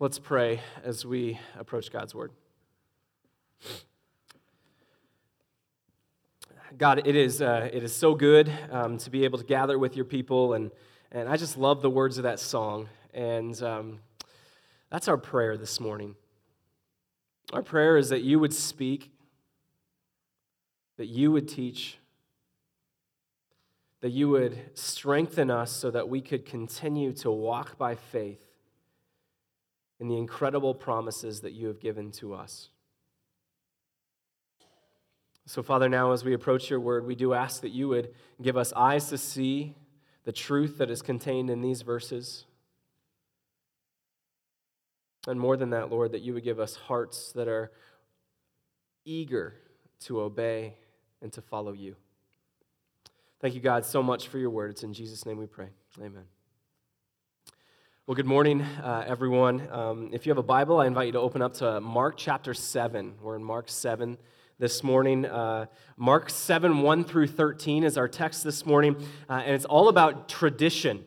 Let's pray as we approach God's word. God, it is, uh, it is so good um, to be able to gather with your people, and, and I just love the words of that song. And um, that's our prayer this morning. Our prayer is that you would speak, that you would teach, that you would strengthen us so that we could continue to walk by faith in the incredible promises that you have given to us. So, Father, now as we approach your word, we do ask that you would give us eyes to see the truth that is contained in these verses. And more than that, Lord, that you would give us hearts that are eager to obey and to follow you. Thank you, God, so much for your word. It's in Jesus' name we pray. Amen. Well, good morning, uh, everyone. Um, if you have a Bible, I invite you to open up to Mark chapter 7. We're in Mark 7 this morning. Uh, Mark 7, 1 through 13 is our text this morning, uh, and it's all about tradition.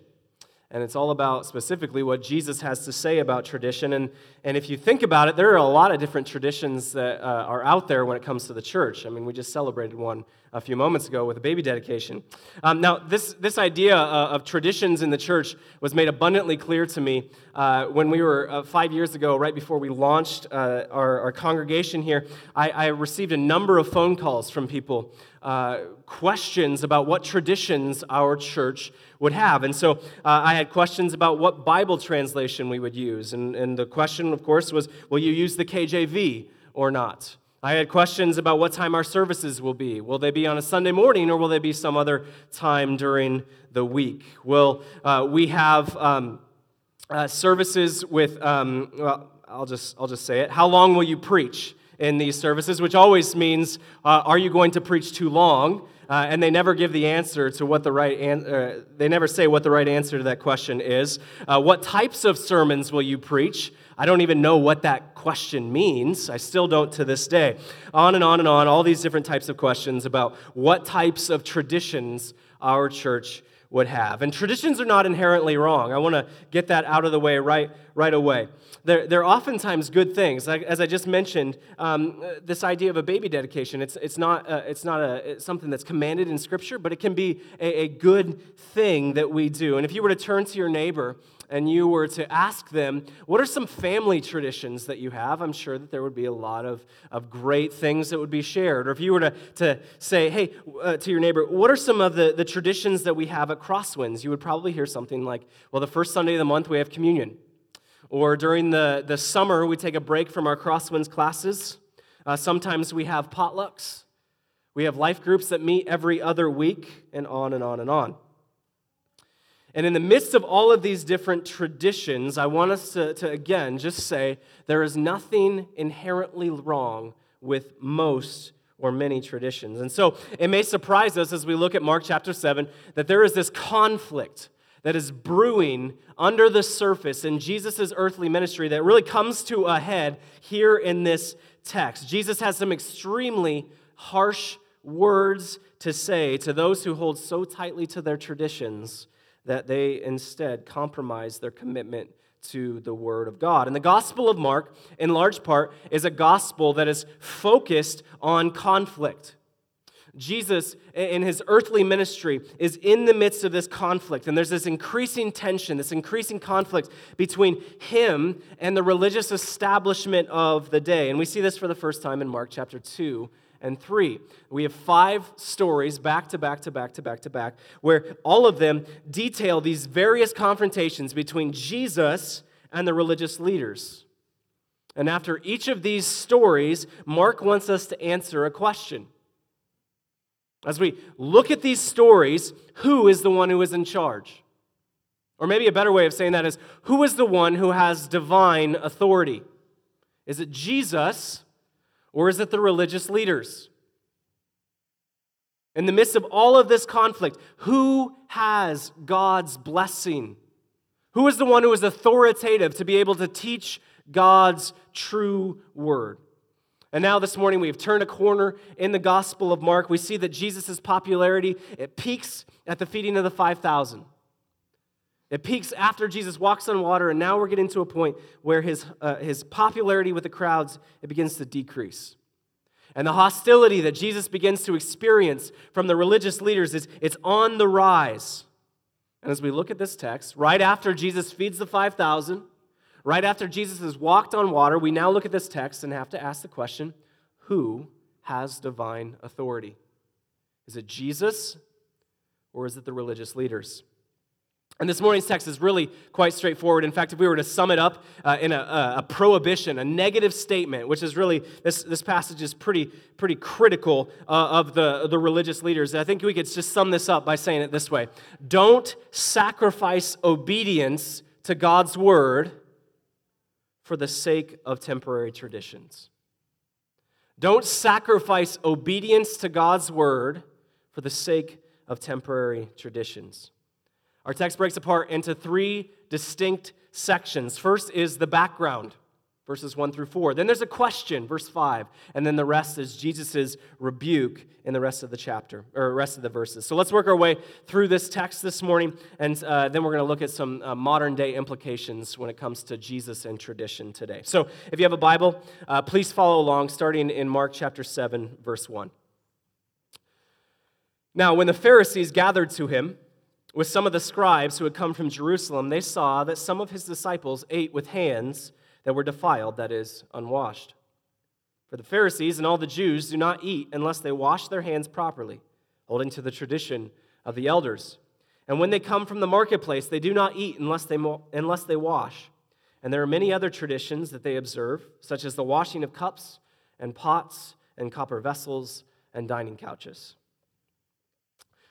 And it's all about specifically what Jesus has to say about tradition. And, and if you think about it, there are a lot of different traditions that uh, are out there when it comes to the church. I mean, we just celebrated one a few moments ago with a baby dedication. Um, now, this, this idea uh, of traditions in the church was made abundantly clear to me uh, when we were uh, five years ago, right before we launched uh, our, our, congregation here. I, I, received a number of phone calls from people, uh, questions about what traditions our church would have. And so uh, I had questions about what Bible translation we would use. And, and the question, of course, was will you use the KJV or not? I had questions about what time our services will be. Will they be on a Sunday morning or will they be some other time during the week? Will uh, we have um, uh, services with, um, well, I'll just, I'll just say it. How long will you preach in these services? Which always means, uh, are you going to preach too long? Uh, and they never give the answer to what the right answer, uh, they never say what the right answer to that question is. Uh, what types of sermons will you preach? I don't even know what that question means. I still don't to this day. On and on and on, all these different types of questions about what types of traditions our church would have. And traditions are not inherently wrong. I want to get that out of the way right, right away. They're, they're oftentimes good things. As I just mentioned, um, this idea of a baby dedication, it's, it's not, uh, it's not a, it's something that's commanded in Scripture, but it can be a, a good thing that we do. And if you were to turn to your neighbor and you were to ask them, what are some family traditions that you have? I'm sure that there would be a lot of, of great things that would be shared. Or if you were to, to say, hey, uh, to your neighbor, what are some of the, the traditions that we have at Crosswinds? You would probably hear something like, well, the first Sunday of the month we have communion. Or during the, the summer, we take a break from our Crosswinds classes. Uh, sometimes we have potlucks. We have life groups that meet every other week, and on and on and on. And in the midst of all of these different traditions, I want us to, to again just say there is nothing inherently wrong with most or many traditions. And so it may surprise us as we look at Mark chapter 7 that there is this conflict that is brewing under the surface in Jesus' earthly ministry that really comes to a head here in this text. Jesus has some extremely harsh words to say to those who hold so tightly to their traditions that they instead compromise their commitment to the Word of God. And the Gospel of Mark, in large part, is a gospel that is focused on conflict. Jesus, in his earthly ministry, is in the midst of this conflict. And there's this increasing tension, this increasing conflict between him and the religious establishment of the day. And we see this for the first time in Mark chapter 2 and 3. We have five stories back to back to back to back to back where all of them detail these various confrontations between Jesus and the religious leaders. And after each of these stories, Mark wants us to answer a question. As we look at these stories, who is the one who is in charge? Or maybe a better way of saying that is who is the one who has divine authority? Is it Jesus or is it the religious leaders? In the midst of all of this conflict, who has God's blessing? Who is the one who is authoritative to be able to teach God's true word? And now this morning we've turned a corner in the Gospel of Mark. We see that Jesus' popularity, it peaks at the feeding of the 5,000. It peaks after Jesus walks on water, and now we're getting to a point where his, uh, his popularity with the crowds it begins to decrease. And the hostility that Jesus begins to experience from the religious leaders is it's on the rise. And as we look at this text, right after Jesus feeds the 5,000, right after Jesus has walked on water, we now look at this text and have to ask the question who has divine authority? Is it Jesus or is it the religious leaders? And this morning's text is really quite straightforward. In fact, if we were to sum it up uh, in a, a, prohibition, a negative statement, which is really, this, this passage is pretty, pretty critical uh, of the, the religious leaders. I think we could just sum this up by saying it this way Don't sacrifice obedience to God's word for the sake of temporary traditions. Don't sacrifice obedience to God's word for the sake of temporary traditions. Our text breaks apart into three distinct sections. First is the background, verses 1 through 4. Then there's a question, verse 5. And then the rest is Jesus' rebuke in the rest of the chapter, or rest of the verses. So let's work our way through this text this morning, and uh, then we're going to look at some uh, modern day implications when it comes to Jesus and tradition today. So if you have a Bible, uh, please follow along, starting in Mark chapter 7, verse 1. Now, when the Pharisees gathered to him, with some of the scribes who had come from Jerusalem, they saw that some of his disciples ate with hands that were defiled, that is, unwashed. For the Pharisees and all the Jews do not eat unless they wash their hands properly, holding to the tradition of the elders. And when they come from the marketplace, they do not eat unless they, unless they wash. And there are many other traditions that they observe, such as the washing of cups and pots and copper vessels and dining couches.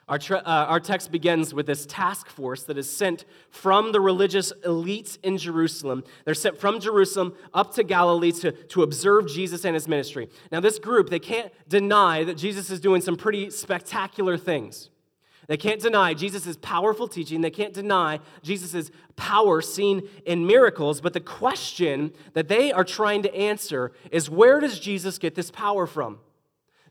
Our, uh, our text begins with this task force that is sent from the religious elites in Jerusalem. They're sent from Jerusalem up to Galilee to, to observe Jesus and his ministry. Now, this group, they can't deny that Jesus is doing some pretty spectacular things. They can't deny Jesus' powerful teaching. They can't deny Jesus' power seen in miracles. But the question that they are trying to answer is where does Jesus get this power from?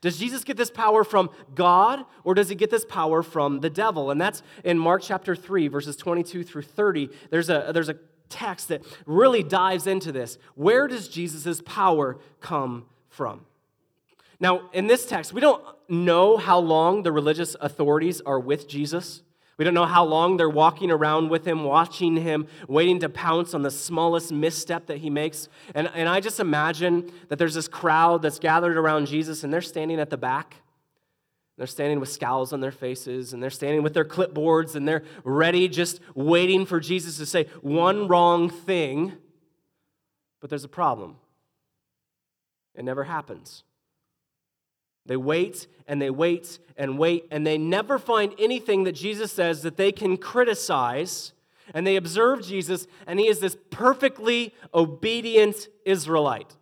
Does Jesus get this power from God or does he get this power from the devil? And that's in Mark chapter 3, verses 22 through 30. There's a, there's a text that really dives into this. Where does Jesus' power come from? Now, in this text, we don't know how long the religious authorities are with Jesus. We don't know how long they're walking around with him, watching him, waiting to pounce on the smallest misstep that he makes. And, and I just imagine that there's this crowd that's gathered around Jesus and they're standing at the back. They're standing with scowls on their faces and they're standing with their clipboards and they're ready, just waiting for Jesus to say one wrong thing. But there's a problem. It never happens. They wait and they wait and wait, and they never find anything that Jesus says that they can criticize. And they observe Jesus, and he is this perfectly obedient Israelite.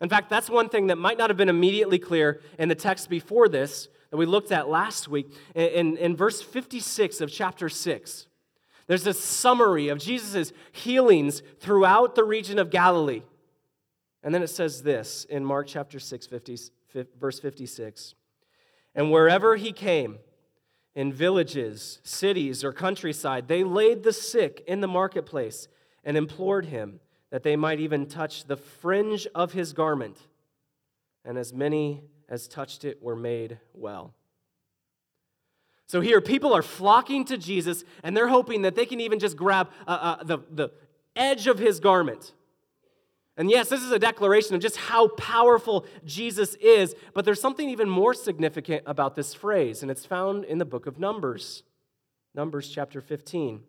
In fact, that's one thing that might not have been immediately clear in the text before this that we looked at last week. In, in verse 56 of chapter 6, there's a summary of Jesus' healings throughout the region of Galilee. And then it says this in Mark chapter 6, 50, verse 56. And wherever he came, in villages, cities, or countryside, they laid the sick in the marketplace and implored him that they might even touch the fringe of his garment. And as many as touched it were made well. So here, people are flocking to Jesus, and they're hoping that they can even just grab uh, uh, the, the edge of his garment. And yes, this is a declaration of just how powerful Jesus is, but there's something even more significant about this phrase, and it's found in the book of Numbers, Numbers chapter 15.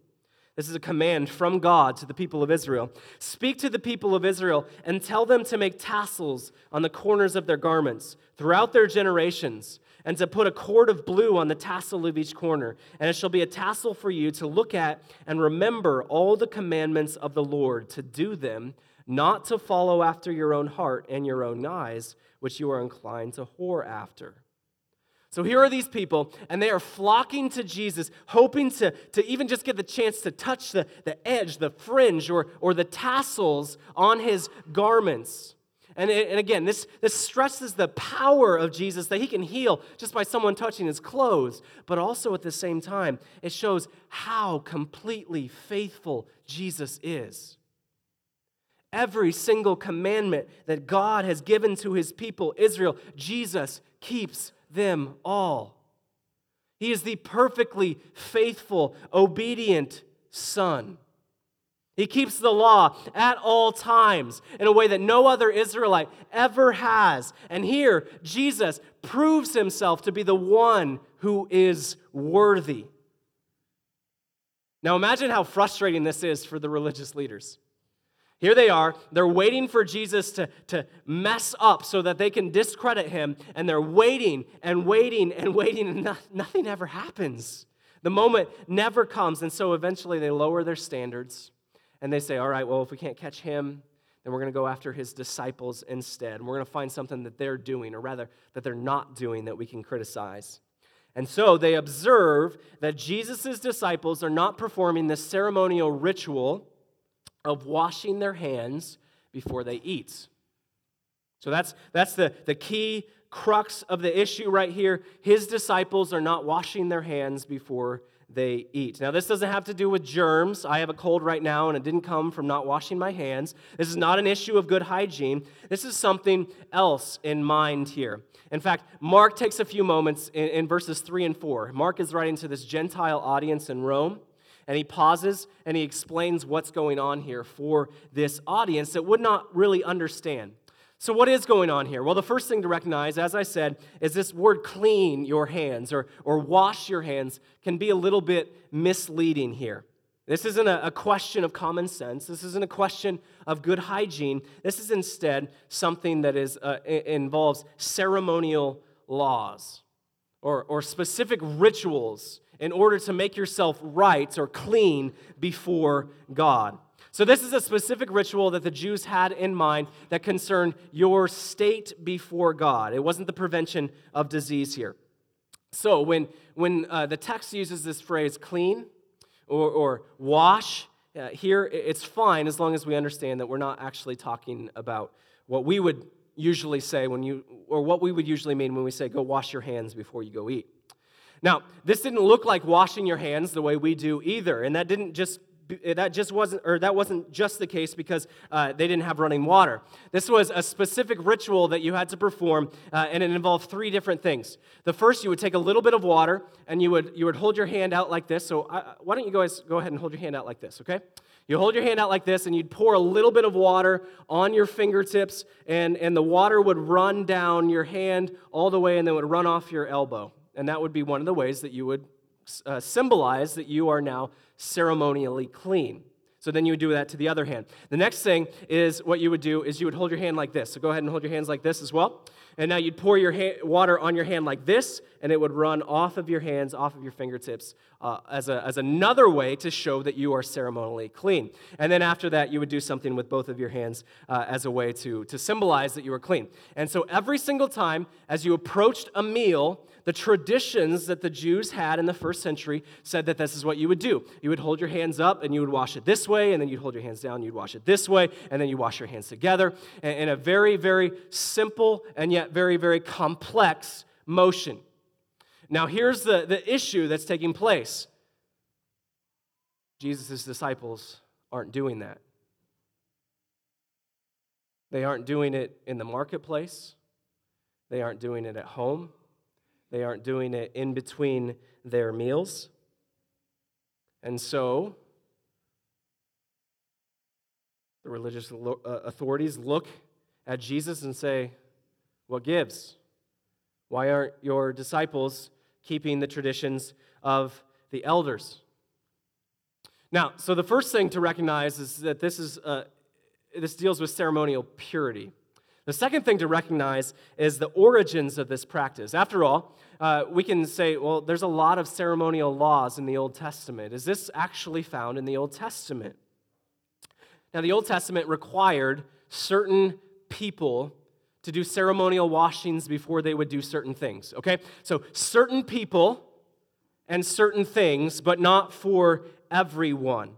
This is a command from God to the people of Israel. Speak to the people of Israel and tell them to make tassels on the corners of their garments throughout their generations, and to put a cord of blue on the tassel of each corner. And it shall be a tassel for you to look at and remember all the commandments of the Lord, to do them not to follow after your own heart and your own eyes, which you are inclined to whore after. So here are these people, and they are flocking to Jesus, hoping to, to even just get the chance to touch the, the edge, the fringe, or, or the tassels on his garments. And, and again, this, this stresses the power of Jesus that he can heal just by someone touching his clothes. But also at the same time, it shows how completely faithful Jesus is. Every single commandment that God has given to his people, Israel, Jesus keeps them all. He is the perfectly faithful, obedient Son. He keeps the law at all times in a way that no other Israelite ever has. And here, Jesus proves himself to be the one who is worthy. Now, imagine how frustrating this is for the religious leaders. Here they are, they're waiting for Jesus to, to mess up so that they can discredit him, and they're waiting and waiting and waiting, and no, nothing ever happens. The moment never comes, and so eventually they lower their standards and they say, all right, well, if we can't catch him, then we're going to go after his disciples instead. And we're going to find something that they're doing, or rather, that they're not doing that we can criticize. And so they observe that Jesus' disciples are not performing this ceremonial ritual of washing their hands before they eat. So that's, that's the, the key crux of the issue right here. His disciples are not washing their hands before they eat. Now, this doesn't have to do with germs. I have a cold right now, and it didn't come from not washing my hands. This is not an issue of good hygiene. This is something else in mind here. In fact, Mark takes a few moments in, in verses 3 and 4. Mark is writing to this Gentile audience in Rome, and he pauses and he explains what's going on here for this audience that would not really understand. So, what is going on here? Well, the first thing to recognize, as I said, is this word clean your hands or, or wash your hands can be a little bit misleading here. This isn't a, a question of common sense. This isn't a question of good hygiene. This is instead something that is, uh, involves ceremonial laws or, or specific rituals in order to make yourself right or clean before God. So, this is a specific ritual that the Jews had in mind that concerned your state before God. It wasn't the prevention of disease here. So, when, when uh, the text uses this phrase clean or, or wash, uh, here it's fine as long as we understand that we're not actually talking about what we would usually say when you, or what we would usually mean when we say go wash your hands before you go eat. Now, this didn't look like washing your hands the way we do either, and that didn't just that just wasn't or that wasn't just the case because uh, they didn't have running water. This was a specific ritual that you had to perform uh, and it involved three different things. The first you would take a little bit of water and you would you would hold your hand out like this. So uh, why don't you guys go ahead and hold your hand out like this okay? You hold your hand out like this and you'd pour a little bit of water on your fingertips and, and the water would run down your hand all the way and then would run off your elbow. And that would be one of the ways that you would uh, symbolize that you are now ceremonially clean. So then you would do that to the other hand. The next thing is what you would do is you would hold your hand like this. So go ahead and hold your hands like this as well. And now you'd pour your water on your hand like this, and it would run off of your hands, off of your fingertips, uh, as, a, as another way to show that you are ceremonially clean. And then after that, you would do something with both of your hands uh, as a way to, to symbolize that you were clean. And so every single time as you approached a meal, the traditions that the Jews had in the first century said that this is what you would do. You would hold your hands up and you would wash it this way, and then you'd hold your hands down, you'd wash it this way, and then you wash your hands together in a very, very simple and yet very, very complex motion. Now, here's the, the issue that's taking place Jesus' disciples aren't doing that. They aren't doing it in the marketplace. They aren't doing it at home. They aren't doing it in between their meals. And so, the religious uh, authorities look at Jesus and say, What gives? Why aren't your disciples keeping the traditions of the elders? Now, so the first thing to recognize is that this, is, uh, this deals with ceremonial purity. The second thing to recognize is the origins of this practice. After all, uh, we can say, well, there's a lot of ceremonial laws in the Old Testament. Is this actually found in the Old Testament? Now, the Old Testament required certain people to do ceremonial washings before they would do certain things, okay? So, certain people and certain things, but not for everyone.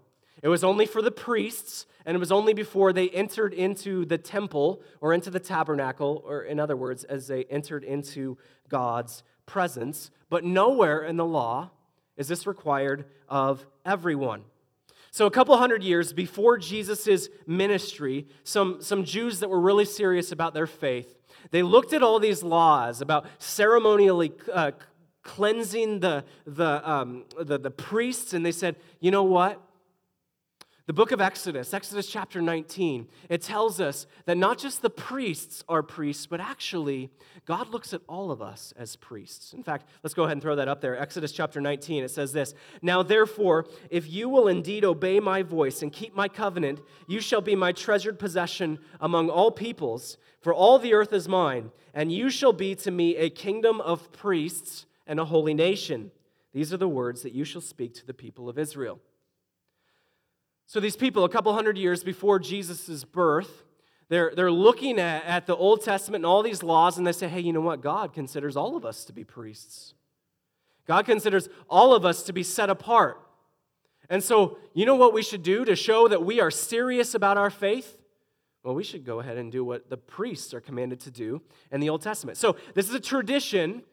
It was only for the priests, and it was only before they entered into the temple or into the tabernacle, or in other words, as they entered into God's presence. But nowhere in the law is this required of everyone. So, a couple hundred years before Jesus' ministry, some, some Jews that were really serious about their faith, they looked at all these laws about ceremonially uh, cleansing the, the, um, the, the priests, and they said, you know what? The book of Exodus, Exodus chapter 19, it tells us that not just the priests are priests, but actually God looks at all of us as priests. In fact, let's go ahead and throw that up there. Exodus chapter 19, it says this Now therefore, if you will indeed obey my voice and keep my covenant, you shall be my treasured possession among all peoples, for all the earth is mine, and you shall be to me a kingdom of priests and a holy nation. These are the words that you shall speak to the people of Israel. So, these people, a couple hundred years before Jesus' birth, they're, they're looking at, at the Old Testament and all these laws, and they say, hey, you know what? God considers all of us to be priests. God considers all of us to be set apart. And so, you know what we should do to show that we are serious about our faith? Well, we should go ahead and do what the priests are commanded to do in the Old Testament. So, this is a tradition,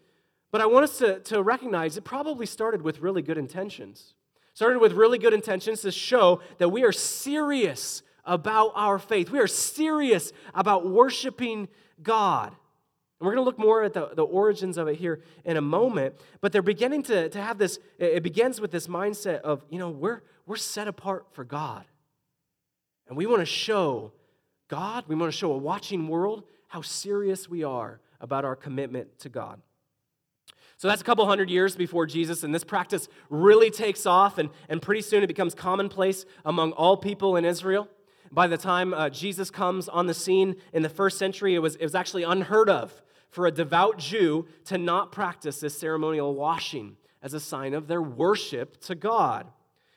but I want us to, to recognize it probably started with really good intentions. Started with really good intentions to show that we are serious about our faith. We are serious about worshiping God. And we're going to look more at the, the origins of it here in a moment. But they're beginning to, to have this, it begins with this mindset of, you know, we're, we're set apart for God. And we want to show God, we want to show a watching world how serious we are about our commitment to God. So that's a couple hundred years before Jesus, and this practice really takes off, and, and pretty soon it becomes commonplace among all people in Israel. By the time uh, Jesus comes on the scene in the first century, it was, it was actually unheard of for a devout Jew to not practice this ceremonial washing as a sign of their worship to God.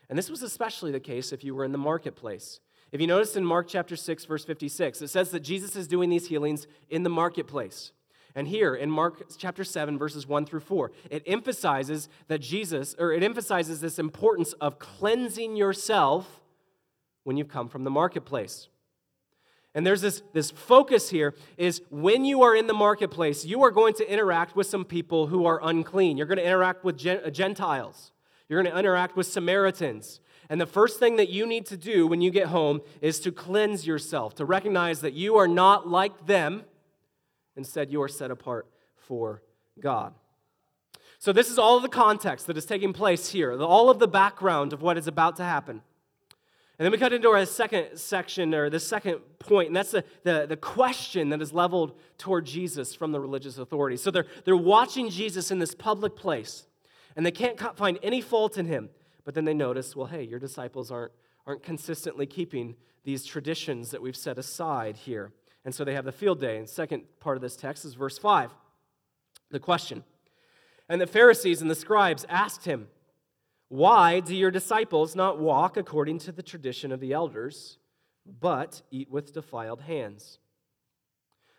And this was especially the case if you were in the marketplace. If you notice in Mark chapter 6, verse 56, it says that Jesus is doing these healings in the marketplace. And here in Mark chapter 7, verses 1 through 4, it emphasizes that Jesus, or it emphasizes this importance of cleansing yourself when you've come from the marketplace. And there's this, this focus here is when you are in the marketplace, you are going to interact with some people who are unclean. You're going to interact with uh, Gentiles. You're going to interact with Samaritans. And the first thing that you need to do when you get home is to cleanse yourself, to recognize that you are not like them Instead, you are set apart for God. So, this is all of the context that is taking place here, all of the background of what is about to happen. And then we cut into our second section, or the second point, and that's the, the, the, question that is leveled toward Jesus from the religious authorities. So they're, they're watching Jesus in this public place, and they can't find any fault in him. But then they notice, well, hey, your disciples aren't, aren't consistently keeping these traditions that we've set aside here. And so they have the field day. And second part of this text is verse 5. The question. And the Pharisees and the scribes asked him, Why do your disciples not walk according to the tradition of the elders, but eat with defiled hands?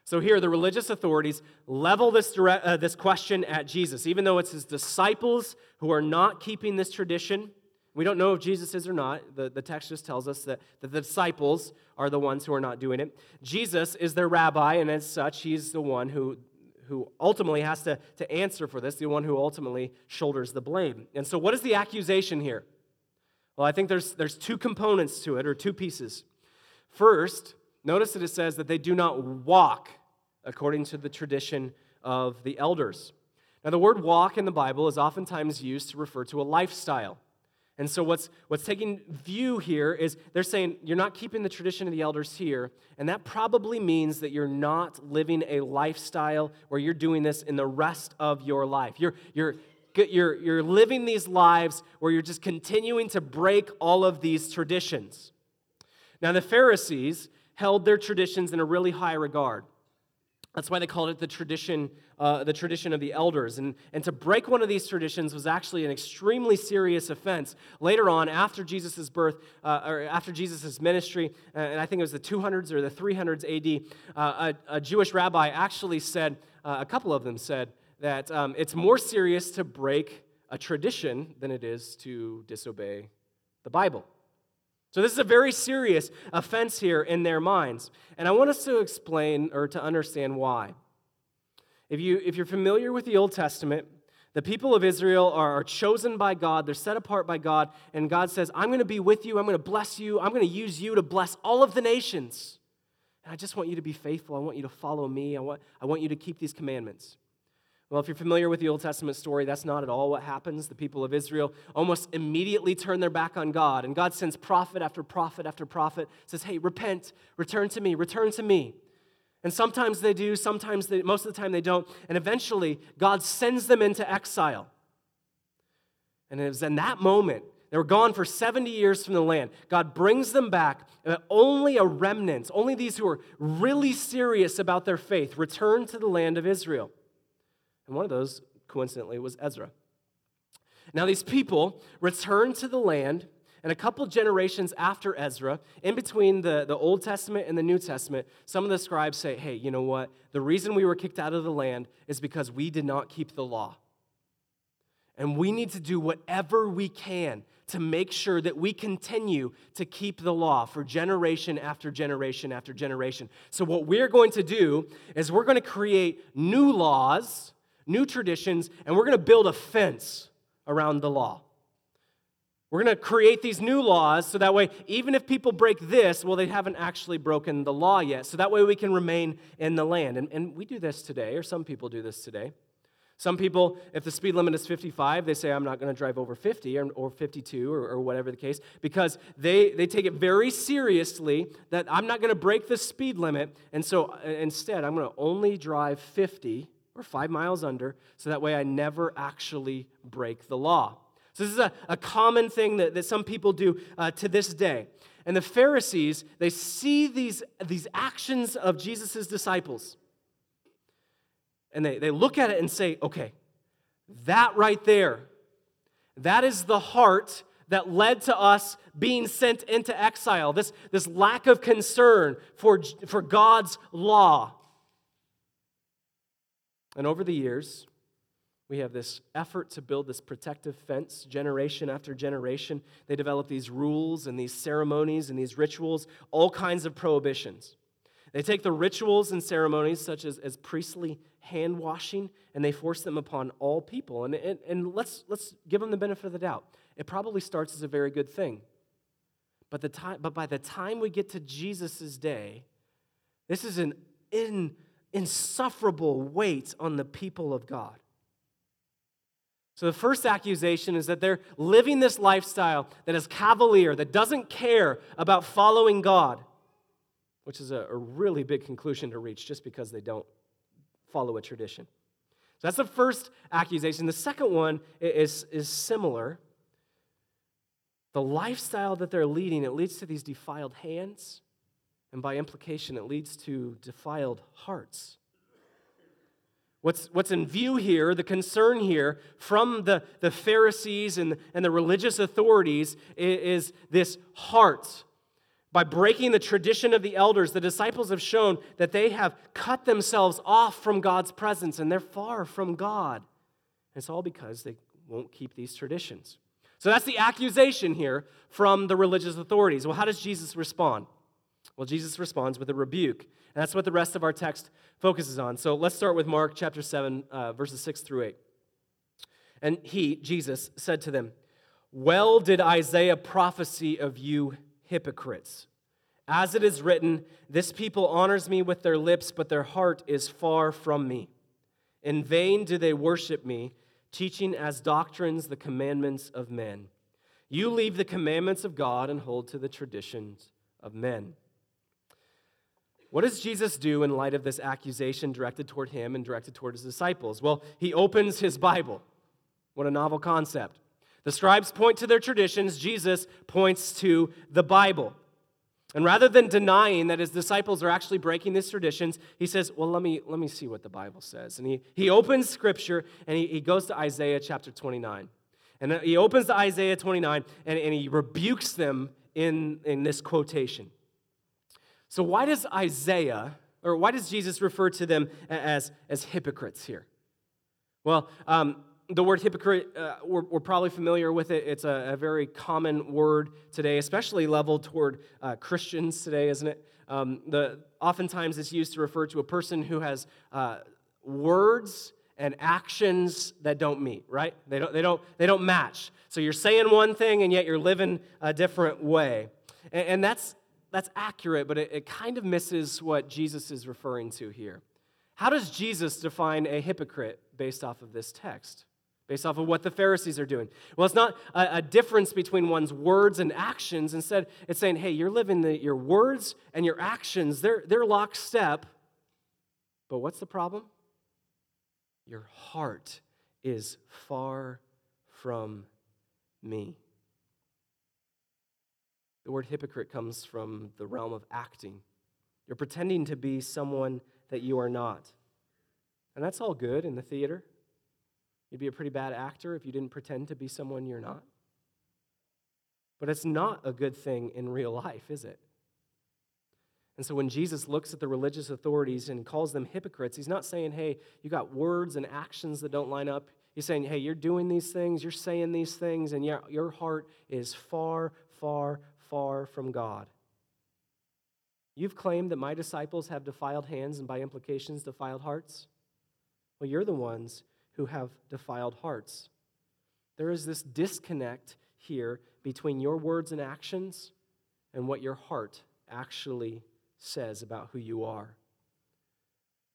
So here, the religious authorities level this, direct, uh, this question at Jesus. Even though it's his disciples who are not keeping this tradition, we don't know if Jesus is or not. The, the text just tells us that, that the disciples are the ones who are not doing it. Jesus is their rabbi, and as such, he's the one who, who ultimately has to, to answer for this, the one who ultimately shoulders the blame. And so, what is the accusation here? Well, I think there's, there's two components to it, or two pieces. First, notice that it says that they do not walk according to the tradition of the elders. Now, the word walk in the Bible is oftentimes used to refer to a lifestyle. And so, what's, what's taking view here is they're saying you're not keeping the tradition of the elders here, and that probably means that you're not living a lifestyle where you're doing this in the rest of your life. You're, you're, you're, you're living these lives where you're just continuing to break all of these traditions. Now, the Pharisees held their traditions in a really high regard. That's why they called it the tradition, uh, the tradition of the elders. And, and to break one of these traditions was actually an extremely serious offense. Later on, after Jesus' birth, uh, or after Jesus' ministry, uh, and I think it was the 200s or the 300s AD, uh, a, a, Jewish rabbi actually said, uh, a couple of them said, that um, it's more serious to break a tradition than it is to disobey the Bible. So, this is a very serious offense here in their minds. And I want us to explain or to understand why. If, you, if you're familiar with the Old Testament, the people of Israel are chosen by God, they're set apart by God, and God says, I'm going to be with you, I'm going to bless you, I'm going to use you to bless all of the nations. And I just want you to be faithful, I want you to follow me, I want, I want you to keep these commandments. Well, if you're familiar with the Old Testament story, that's not at all what happens. The people of Israel almost immediately turn their back on God, and God sends prophet after prophet after prophet, says, Hey, repent, return to me, return to me. And sometimes they do, sometimes they, most of the time they don't. And eventually, God sends them into exile. And it was in that moment, they were gone for 70 years from the land. God brings them back. only a remnant, only these who are really serious about their faith, return to the land of Israel. And one of those, coincidentally, was Ezra. Now, these people returned to the land, and a couple generations after Ezra, in between the, the Old Testament and the New Testament, some of the scribes say, hey, you know what? The reason we were kicked out of the land is because we did not keep the law. And we need to do whatever we can to make sure that we continue to keep the law for generation after generation after generation. So, what we're going to do is we're going to create new laws new traditions, and we're going to build a fence around the law. We're going to create these new laws so that way, even if people break this, well, they haven't actually broken the law yet. So that way we can remain in the land. And, and we do this today, or some people do this today. Some people, if the speed limit is 55, they say, I'm not going to drive over 50 or, or 52 or, or, whatever the case, because they, they take it very seriously that I'm not going to break the speed limit. And so uh, instead, I'm going to only drive 50 or five miles under, so that way I never actually break the law. So, this is a, a common thing that, that some people do uh, to this day. And the Pharisees, they see these, these actions of Jesus' disciples, and they, they look at it and say, okay, that right there, that is the heart that led to us being sent into exile. This, this lack of concern for, for God's law. And over the years, we have this effort to build this protective fence generation after generation. They develop these rules and these ceremonies and these rituals, all kinds of prohibitions. They take the rituals and ceremonies, such as, as priestly hand washing, and they force them upon all people. And, and, and let's, let's give them the benefit of the doubt. It probably starts as a very good thing. But, the time, but by the time we get to Jesus' day, this is an in insufferable weight on the people of God. So, the first accusation is that they're living this lifestyle that is cavalier, that doesn't care about following God, which is a, a really big conclusion to reach just because they don't follow a tradition. So, that's the first accusation. The second one is, is similar. The lifestyle that they're leading, it leads to these defiled hands, and by implication, it leads to defiled hearts. What's, what's in view here, the concern here from the, the Pharisees and, and the religious authorities is, is this heart. By breaking the tradition of the elders, the disciples have shown that they have cut themselves off from God's presence and they're far from God. And it's all because they won't keep these traditions. So that's the accusation here from the religious authorities. Well, how does Jesus respond? Well, Jesus responds with a rebuke. And that's what the rest of our text focuses on. So let's start with Mark chapter 7, uh, verses 6 through 8. And he, Jesus, said to them, Well did Isaiah prophesy of you hypocrites. As it is written, This people honors me with their lips, but their heart is far from me. In vain do they worship me, teaching as doctrines the commandments of men. You leave the commandments of God and hold to the traditions of men. What does Jesus do in light of this accusation directed toward him and directed toward his disciples? Well, he opens his Bible. What a novel concept. The scribes point to their traditions, Jesus points to the Bible. And rather than denying that his disciples are actually breaking these traditions, he says, Well, let me, let me see what the Bible says. And he, he opens scripture and he, he goes to Isaiah chapter 29. And he opens to Isaiah 29 and, and he rebukes them in, in this quotation. So, why does Isaiah, or why does Jesus refer to them as, as hypocrites here? Well, um, the word hypocrite, uh, we're, we're, probably familiar with it. It's a, a, very common word today, especially leveled toward uh, Christians today, isn't it? Um, the, oftentimes it's used to refer to a person who has uh, words and actions that don't meet, right? They don't, they, don't, they don't match. So you're saying one thing and yet you're living a different way. And, and that's, that's accurate, but it, it kind of misses what Jesus is referring to here. How does Jesus define a hypocrite based off of this text? Based off of what the Pharisees are doing? Well, it's not a, a difference between one's words and actions. Instead, it's saying, hey, you're living the, your words and your actions, they're, they're lockstep. But what's the problem? Your heart is far from me. The word hypocrite comes from the realm of acting. You're pretending to be someone that you are not. And that's all good in the theater. You'd be a pretty bad actor if you didn't pretend to be someone you're not. But it's not a good thing in real life, is it? And so when Jesus looks at the religious authorities and calls them hypocrites, he's not saying, hey, you got words and actions that don't line up. He's saying, hey, you're doing these things, you're saying these things, and your, your heart is far, far, far from God. You've claimed that my disciples have defiled hands and by implications defiled hearts. Well, you're the ones who have defiled hearts. There is this disconnect here between your words and actions and what your heart actually says about who you are.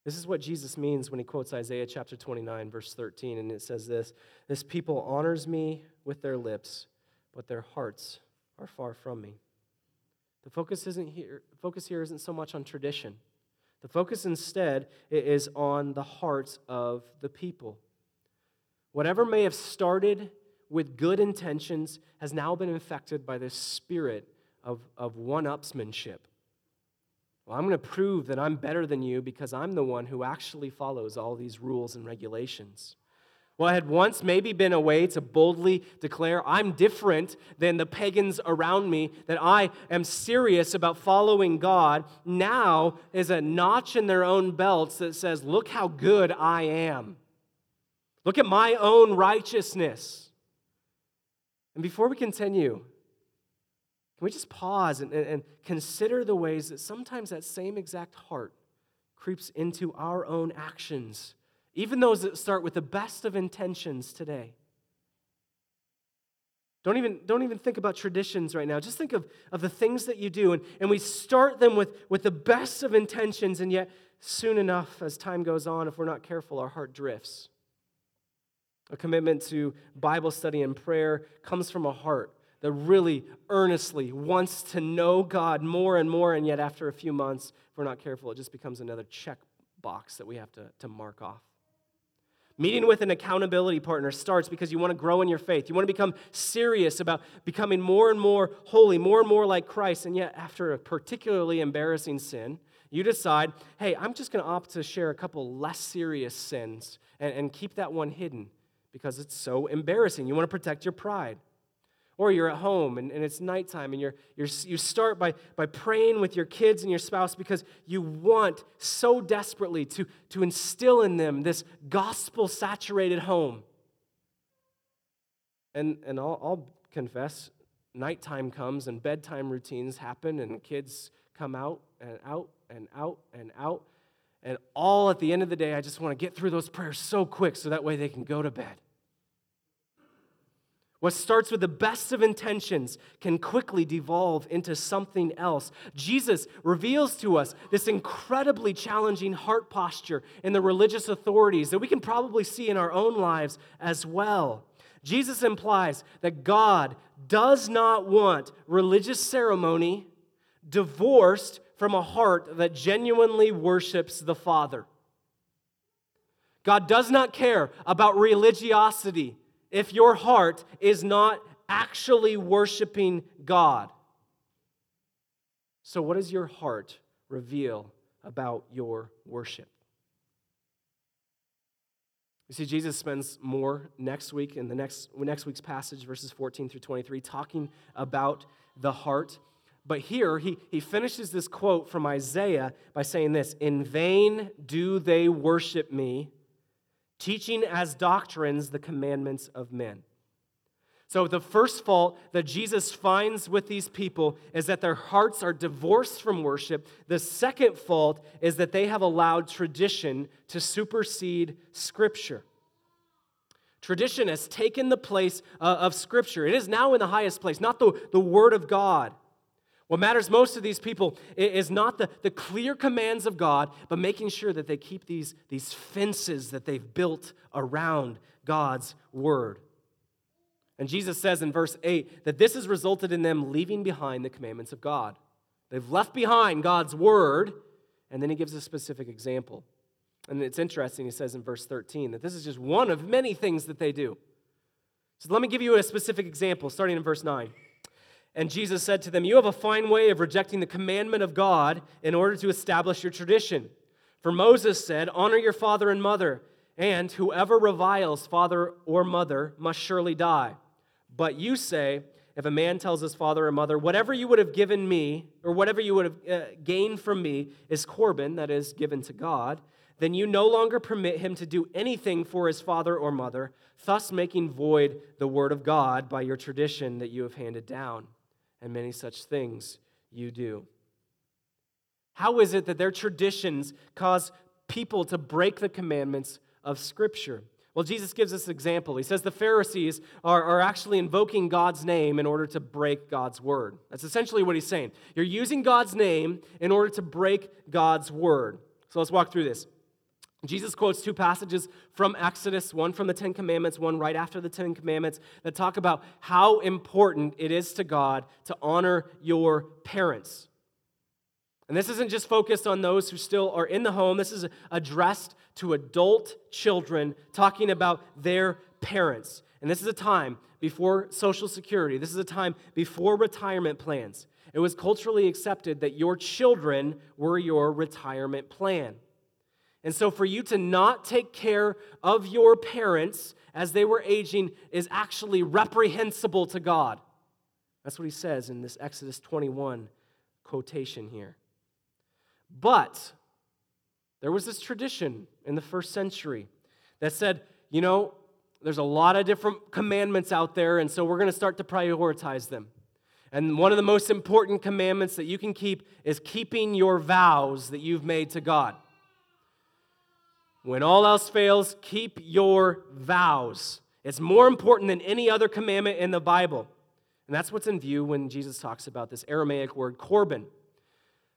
This is what Jesus means when he quotes Isaiah chapter 29, verse 13, and it says this This people honors me with their lips, but their hearts are far from me. The focus, isn't here, focus here isn't so much on tradition. The focus instead is on the hearts of the people. Whatever may have started with good intentions has now been infected by this spirit of, of one upsmanship well, I'm going to prove that I'm better than you because I'm the one who actually follows all these rules and regulations. What had once maybe been a way to boldly declare, I'm different than the pagans around me, that I am serious about following God, now is a notch in their own belts that says, Look how good I am. Look at my own righteousness. And before we continue, can we just pause and, and, consider the ways that sometimes that same exact heart creeps into our own actions, even those that start with the best of intentions today? Don't even, don't even think about traditions right now. Just think of, of the things that you do. And, and we start them with, with the best of intentions, and yet, soon enough, as time goes on, if we're not careful, our heart drifts. A commitment to Bible study and prayer comes from a heart that really earnestly wants to know God more and more, and yet after a few months, if we're not careful, it just becomes another check box that we have to, to mark off. Meeting with an accountability partner starts because you want to grow in your faith. You want to become serious about becoming more and more holy, more and more like Christ. And yet, after a particularly embarrassing sin, you decide, hey, I'm just going to opt to share a couple less serious sins and, and keep that one hidden because it's so embarrassing. You want to protect your pride. Or you're at home and, and it's nighttime and you're, you're, you start by, by praying with your kids and your spouse because you want so desperately to, to instill in them this gospel saturated home. And, and I'll, I'll confess, nighttime comes and bedtime routines happen and kids come out and out and out and out. And all at the end of the day, I just want to get through those prayers so quick so that way they can go to bed. What starts with the best of intentions can quickly devolve into something else. Jesus reveals to us this incredibly challenging heart posture in the religious authorities that we can probably see in our own lives as well. Jesus implies that God does not want religious ceremony divorced from a heart that genuinely worships the Father. God does not care about religiosity if your heart is not actually worshiping God. So, what does your heart reveal about your worship? You see, Jesus spends more next week in the next, next week's passage, verses 14 through 23, talking about the heart. But here, he, he finishes this quote from Isaiah by saying this In vain do they worship me teaching as doctrines the commandments of men. So, the first fault that Jesus finds with these people is that their hearts are divorced from worship. The second fault is that they have allowed tradition to supersede Scripture. Tradition has taken the place uh, of Scripture. It is now in the highest place, not the, the Word of God. What matters most to these people is not the, the clear commands of God, but making sure that they keep these, these fences that they've built around God's Word. And Jesus says in verse 8 that this has resulted in them leaving behind the commandments of God. They've left behind God's word, and then he gives a specific example. And it's interesting, he says in verse 13 that this is just one of many things that they do. So let me give you a specific example, starting in verse 9. And Jesus said to them, You have a fine way of rejecting the commandment of God in order to establish your tradition. For Moses said, Honor your father and mother, and whoever reviles father or mother must surely die. But you say, if a man tells his father or mother, whatever you would have given me, or whatever you would have uh, gained from me, is Corban, that is, given to God, then you no longer permit him to do anything for his father or mother, thus making void the word of God by your tradition that you have handed down. And many such things you do. How is it that their traditions cause people to break the commandments of Scripture? Well, Jesus gives us an example. He says the Pharisees are, are actually invoking God's name in order to break God's word. That's essentially what he's saying. You're using God's name in order to break God's word. So let's walk through this. Jesus quotes two passages from Exodus, one from the Ten Commandments, one right after the Ten Commandments, that talk about how important it is to God to honor your parents. And this isn't just focused on those who still are in the home, this is addressed to adult children talking about their parents. And this is a time before Social Security, this is a time before retirement plans. It was culturally accepted that your children were your retirement plan. And so, for you to not take care of your parents as they were aging is actually reprehensible to God. That's what he says in this Exodus 21 quotation here. But there was this tradition in the first century that said, you know, there's a lot of different commandments out there, and so we're going to start to prioritize them. And one of the most important commandments that you can keep is keeping your vows that you've made to God. When all else fails, keep your vows. It's more important than any other commandment in the Bible. And that's what's in view when Jesus talks about this Aramaic word, Corban.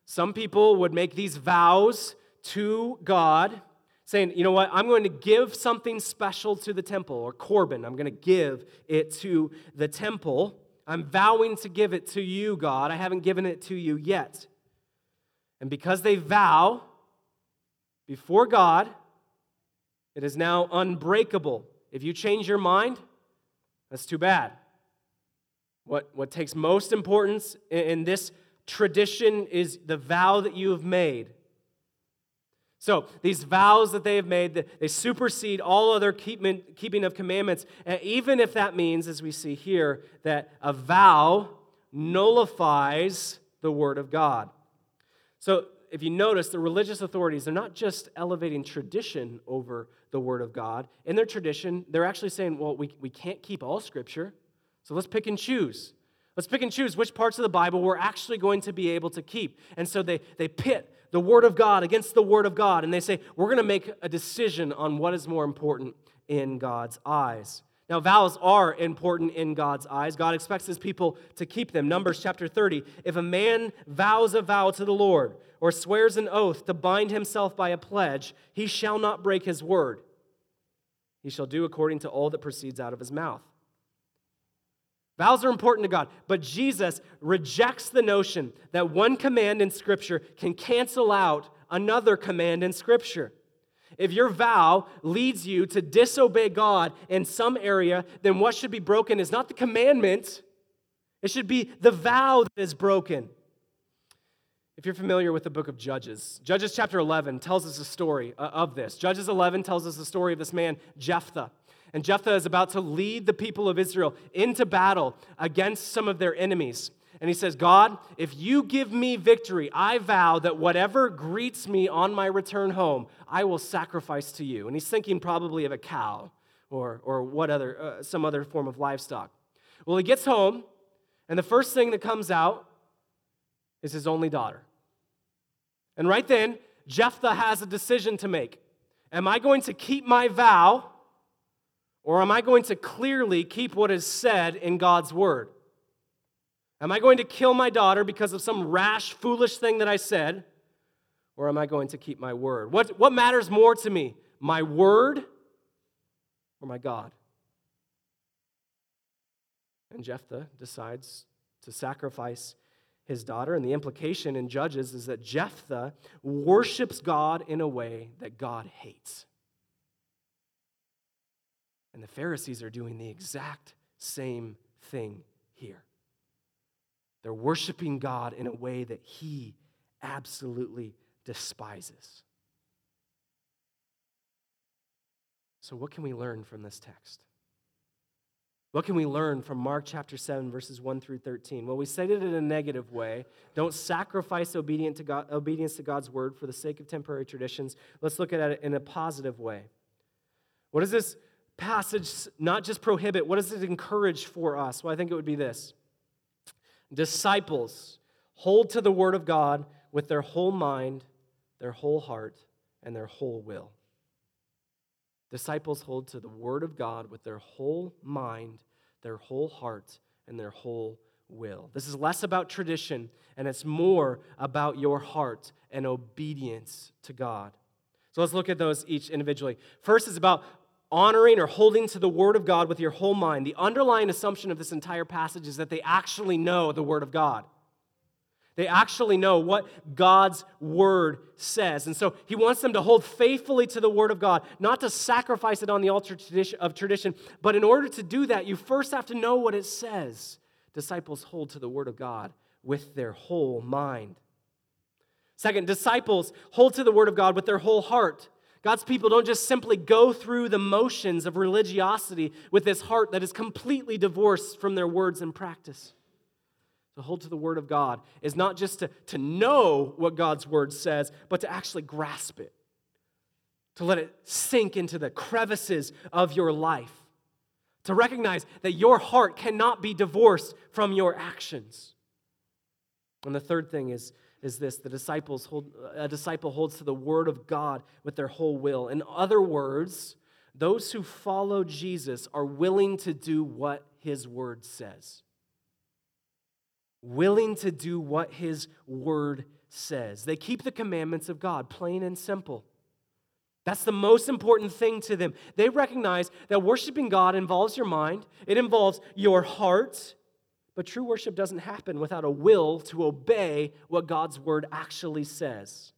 Some people would make these vows to God, saying, you know what, I'm going to give something special to the temple, or Corban. I'm going to give it to the temple. I'm vowing to give it to you, God. I haven't given it to you yet. And because they vow before God, it is now unbreakable. If you change your mind, that's too bad. What, what takes most importance in this tradition is the vow that you have made. So, these vows that they have made, they supersede all other keeping of commandments, and even if that means, as we see here, that a vow nullifies the word of God. So, if you notice, the religious authorities, they're not just elevating tradition over the word of God. In their tradition, they're actually saying, well, we, we can't keep all scripture, so let's pick and choose. Let's pick and choose which parts of the Bible we're actually going to be able to keep. And so they, they pit the Word of God against the Word of God, and they say, we're going to make a decision on what is more important in God's eyes. Now, vows are important in God's eyes. God expects his people to keep them. Numbers chapter 30. If a man vows a vow to the Lord or swears an oath to bind himself by a pledge, he shall not break his word. He shall do according to all that proceeds out of his mouth. Vows are important to God, but Jesus rejects the notion that one command in Scripture can cancel out another command in Scripture. If your vow leads you to disobey God in some area, then what should be broken is not the commandment, it should be the vow that is broken. If you're familiar with the book of Judges, Judges chapter 11 tells us a story uh, of this. Judges 11 tells us the story of this man, Jephthah. And Jephthah is about to lead the people of Israel into battle against some of their enemies. And he says, God, if you give me victory, I vow that whatever greets me on my return home, I will sacrifice to you. And he's thinking probably of a cow or, or what other, uh, some other form of livestock. Well, he gets home, and the first thing that comes out is his only daughter. And right then, Jephthah has a decision to make. Am I going to keep my vow, or am I going to clearly keep what is said in God's word? Am I going to kill my daughter because of some rash, foolish thing that I said? Or am I going to keep my word? What, what matters more to me, my word or my God? And Jephthah decides to sacrifice his daughter. And the implication in Judges is that Jephthah worships God in a way that God hates. And the Pharisees are doing the exact same thing here. They're worshiping God in a way that he absolutely despises. So, what can we learn from this text? What can we learn from Mark chapter 7, verses 1 through 13? Well, we stated it in a negative way. Don't sacrifice obedience to, God, obedience to God's word for the sake of temporary traditions. Let's look at it in a positive way. What does this passage not just prohibit, what does it encourage for us? Well, I think it would be this Disciples hold to the word of God with their whole mind, their whole heart, and their whole will. Disciples hold to the Word of God with their whole mind, their whole heart, and their whole will. This is less about tradition, and it's more about your heart and obedience to God. So let's look at those each individually. First is about honoring or holding to the Word of God with your whole mind. The underlying assumption of this entire passage is that they actually know the Word of God. They actually know what God's word says. And so he wants them to hold faithfully to the word of God, not to sacrifice it on the altar of tradition. But in order to do that, you first have to know what it says. Disciples hold to the word of God with their whole mind. Second, disciples hold to the word of God with their whole heart. God's people don't just simply go through the motions of religiosity with this heart that is completely divorced from their words and practice to hold to the Word of God is not just to, to know what God's Word says, but to actually grasp it, to let it sink into the crevices of your life, to recognize that your heart cannot be divorced from your actions. And the third thing is, is this the disciples hold, a disciple holds to the Word of God with their whole will. In other words, those who follow Jesus are willing to do what His Word says willing to do what his word says. They keep the commandments of God, plain and simple. That's the most important thing to them. They recognize that worshiping God involves your mind, it involves your heart, but true worship doesn't happen without a will to obey what God's word actually says.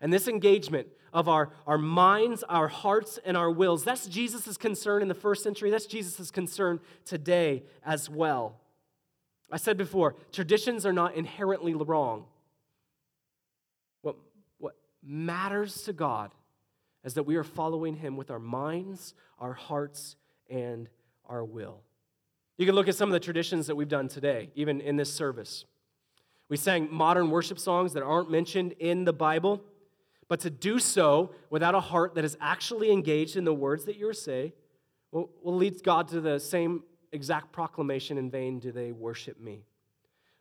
And this engagement of our, our minds, our hearts, and our wills, that's Jesus' concern in the first century. That's Jesus' concern today as well. I said before, traditions are not inherently wrong. What, what matters to God is that we are following Him with our minds, our hearts, and our will. You can look at some of the traditions that we've done today, even in this service. We sang modern worship songs that aren't mentioned in the Bible, but to do so without a heart that is actually engaged in the words that you say will, will lead God to the same exact proclamation in vain do they worship me.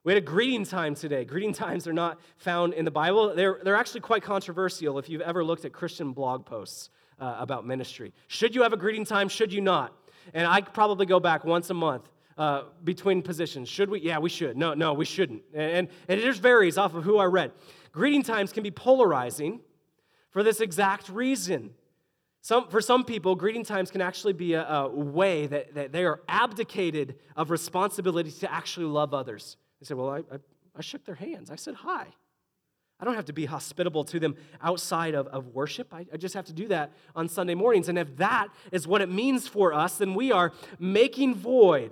We had a greeting time today. Greeting times are not found in the Bible. They're, they're actually quite controversial if you've ever looked at Christian blog posts uh, about ministry. Should you have a greeting time? Should you not? And I probably go back once a month uh, between positions. Should we? Yeah, we should. No, no, we shouldn't. And, and it just varies off of who I read. Greeting times can be polarizing for this exact reason. Some, for some people, greeting times can actually be a, a way that, that, they are abdicated of responsibility to actually love others. They say, Well, I, I, I, shook their hands. I said hi. I don't have to be hospitable to them outside of, of worship. I, I just have to do that on Sunday mornings. And if that is what it means for us, then we are making void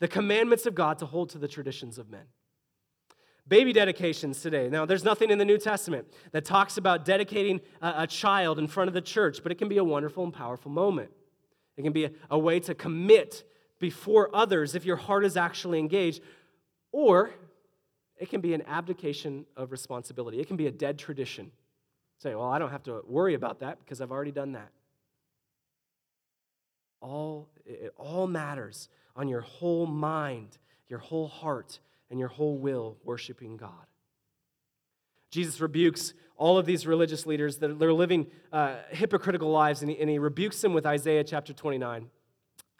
the commandments of God to hold to the traditions of men. Baby dedications today. Now, there's nothing in the New Testament that talks about dedicating a, a, child in front of the church, but it can be a wonderful and powerful moment. It can be a, a way to commit before others if your heart is actually engaged. Or it can be an abdication of responsibility. It can be a dead tradition. Say, well, I don't have to worry about that because I've already done that. All, it all matters on your whole mind, your whole heart, and your whole will worshiping God. Jesus rebukes all of these religious leaders that they're living uh, hypocritical lives, and he, and he rebukes them with Isaiah chapter 29.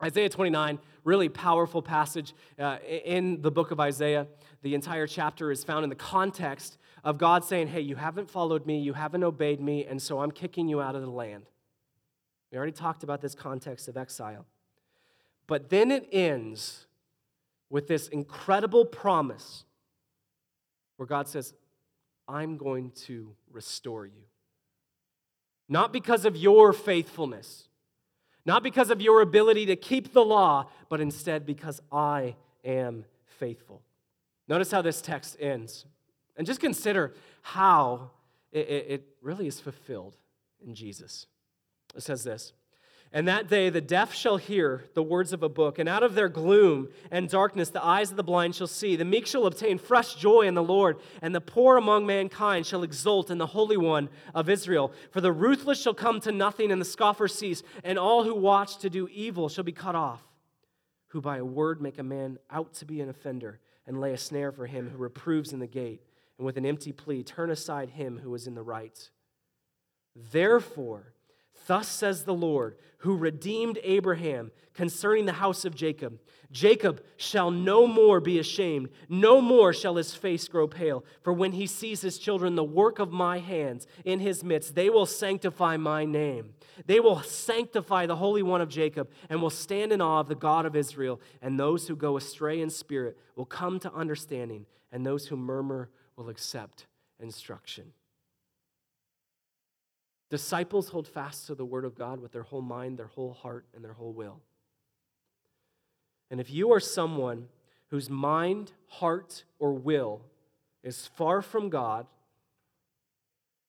Isaiah 29, really powerful passage uh, in the book of Isaiah. The entire chapter is found in the context of God saying, Hey, you haven't followed me, you haven't obeyed me, and so I'm kicking you out of the land. We already talked about this context of exile. But then it ends with this incredible promise where God says, I'm going to restore you. Not because of your faithfulness, not because of your ability to keep the law, but instead because I am faithful. Notice how this text ends. And just consider how it, really is fulfilled in Jesus. It says this and that day the deaf shall hear the words of a book, and out of their gloom and darkness the eyes of the blind shall see. The meek shall obtain fresh joy in the Lord, and the poor among mankind shall exult in the Holy One of Israel. For the ruthless shall come to nothing, and the scoffer cease, and all who watch to do evil shall be cut off, who by a word make a man out to be an offender, and lay a snare for him who reproves in the gate, and with an empty plea turn aside him who is in the right. Therefore, Thus says the Lord, who redeemed Abraham concerning the house of Jacob Jacob shall no more be ashamed, no more shall his face grow pale. For when he sees his children, the work of my hands in his midst, they will sanctify my name. They will sanctify the Holy One of Jacob and will stand in awe of the God of Israel. And those who go astray in spirit will come to understanding, and those who murmur will accept instruction. Disciples hold fast to the Word of God with their whole mind, their whole heart, and their whole will. And if you are someone whose mind, heart, or will is far from God,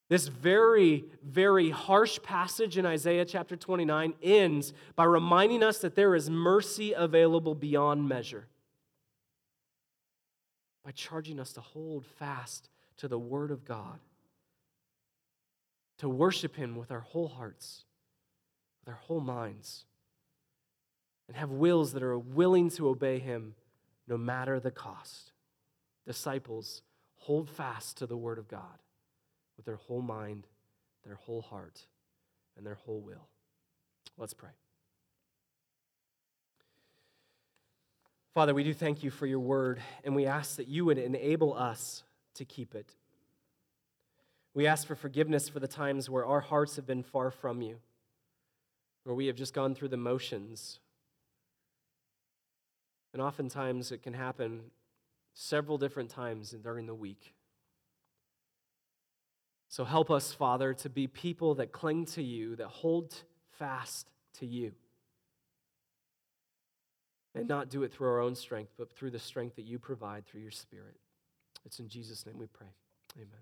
this very, very harsh passage in Isaiah chapter 29 ends by reminding us that there is mercy available beyond measure, by charging us to hold fast to the Word of God to worship Him with our whole hearts, with our whole minds, and have wills that are willing to obey Him no matter the cost. Disciples, hold fast to the Word of God with their whole mind, their whole heart, and their whole will. Let's pray. Father, we do thank you for your word, and we ask that you would enable us to keep it. We ask for forgiveness for the times where our hearts have been far from you, where we have just gone through the motions. And oftentimes it can happen several different times during the week. So help us, Father, to be people that cling to you, that hold fast to you. And not do it through our own strength, but through the strength that you provide through your Spirit. It's in Jesus' name we pray. Amen.